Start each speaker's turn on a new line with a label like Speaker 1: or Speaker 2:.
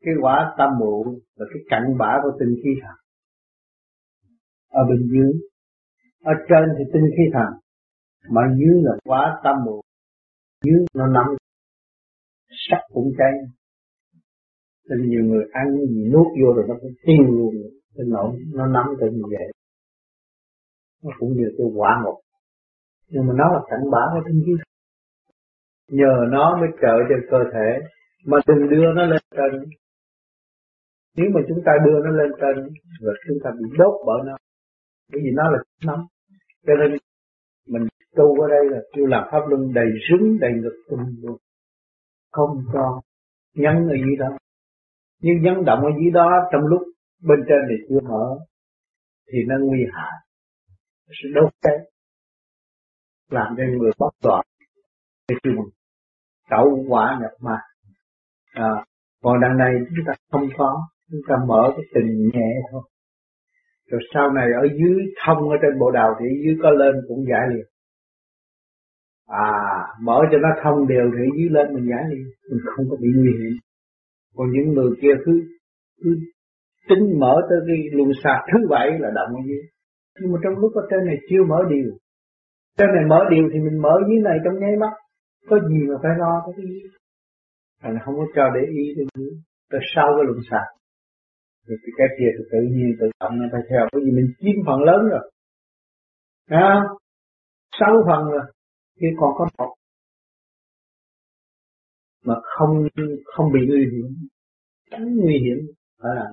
Speaker 1: cái quả tam mụ là cái cặn bã của tinh khí thần ở bên dưới, ở trên thì tinh khí thần mà dưới là quả tam mụ. Dưới nó nắm sắc cũng cháy. Nên nhiều người ăn gì nuốt vô rồi nó cũng tiêu luôn. Cái nổi nó nắm tới như vậy. Nó cũng như cái quả ngục nhưng mà nó là cảnh bã của tinh khí nhờ nó mới trợ cho cơ thể, mà đừng đưa nó lên trên nếu mà chúng ta đưa nó lên trên rồi chúng ta bị đốt bởi nó bởi vì nó là nóng. Cho nên mình tu ở đây là kêu làm pháp luân đầy rứng đầy ngực tung luôn. Không cho nhấn ở dưới đó. Nhưng nhấn động ở dưới đó trong lúc bên trên thì chưa mở thì nó nguy hại. Sẽ đốt cháy làm cho người bất toàn cái chung cậu quả nhập ma. À, còn đằng này chúng ta không có chúng ta mở cái tình nhẹ thôi. Rồi sau này ở dưới thông ở trên bộ đào thì ở dưới có lên cũng giải liền. À mở cho nó thông đều thì ở dưới lên mình giải liền. Mình không có bị nguy hiểm. Còn những người kia cứ cứ tính mở tới cái luồng sạc thứ bảy là động ở dưới. Nhưng mà trong lúc ở trên này chưa mở điều. Trên này mở điều thì mình mở dưới này trong nháy mắt. Có gì mà phải lo tới cái gì? Thành không có cho để ý tới dưới tới sau cái luân thì cái kia thì tự nhiên tự động nó phải theo. Bởi vì mình chiếm phần lớn rồi. À, sáu phần rồi. Thì còn có một. Mà không không bị nguy hiểm. Tránh nguy hiểm. Phải làm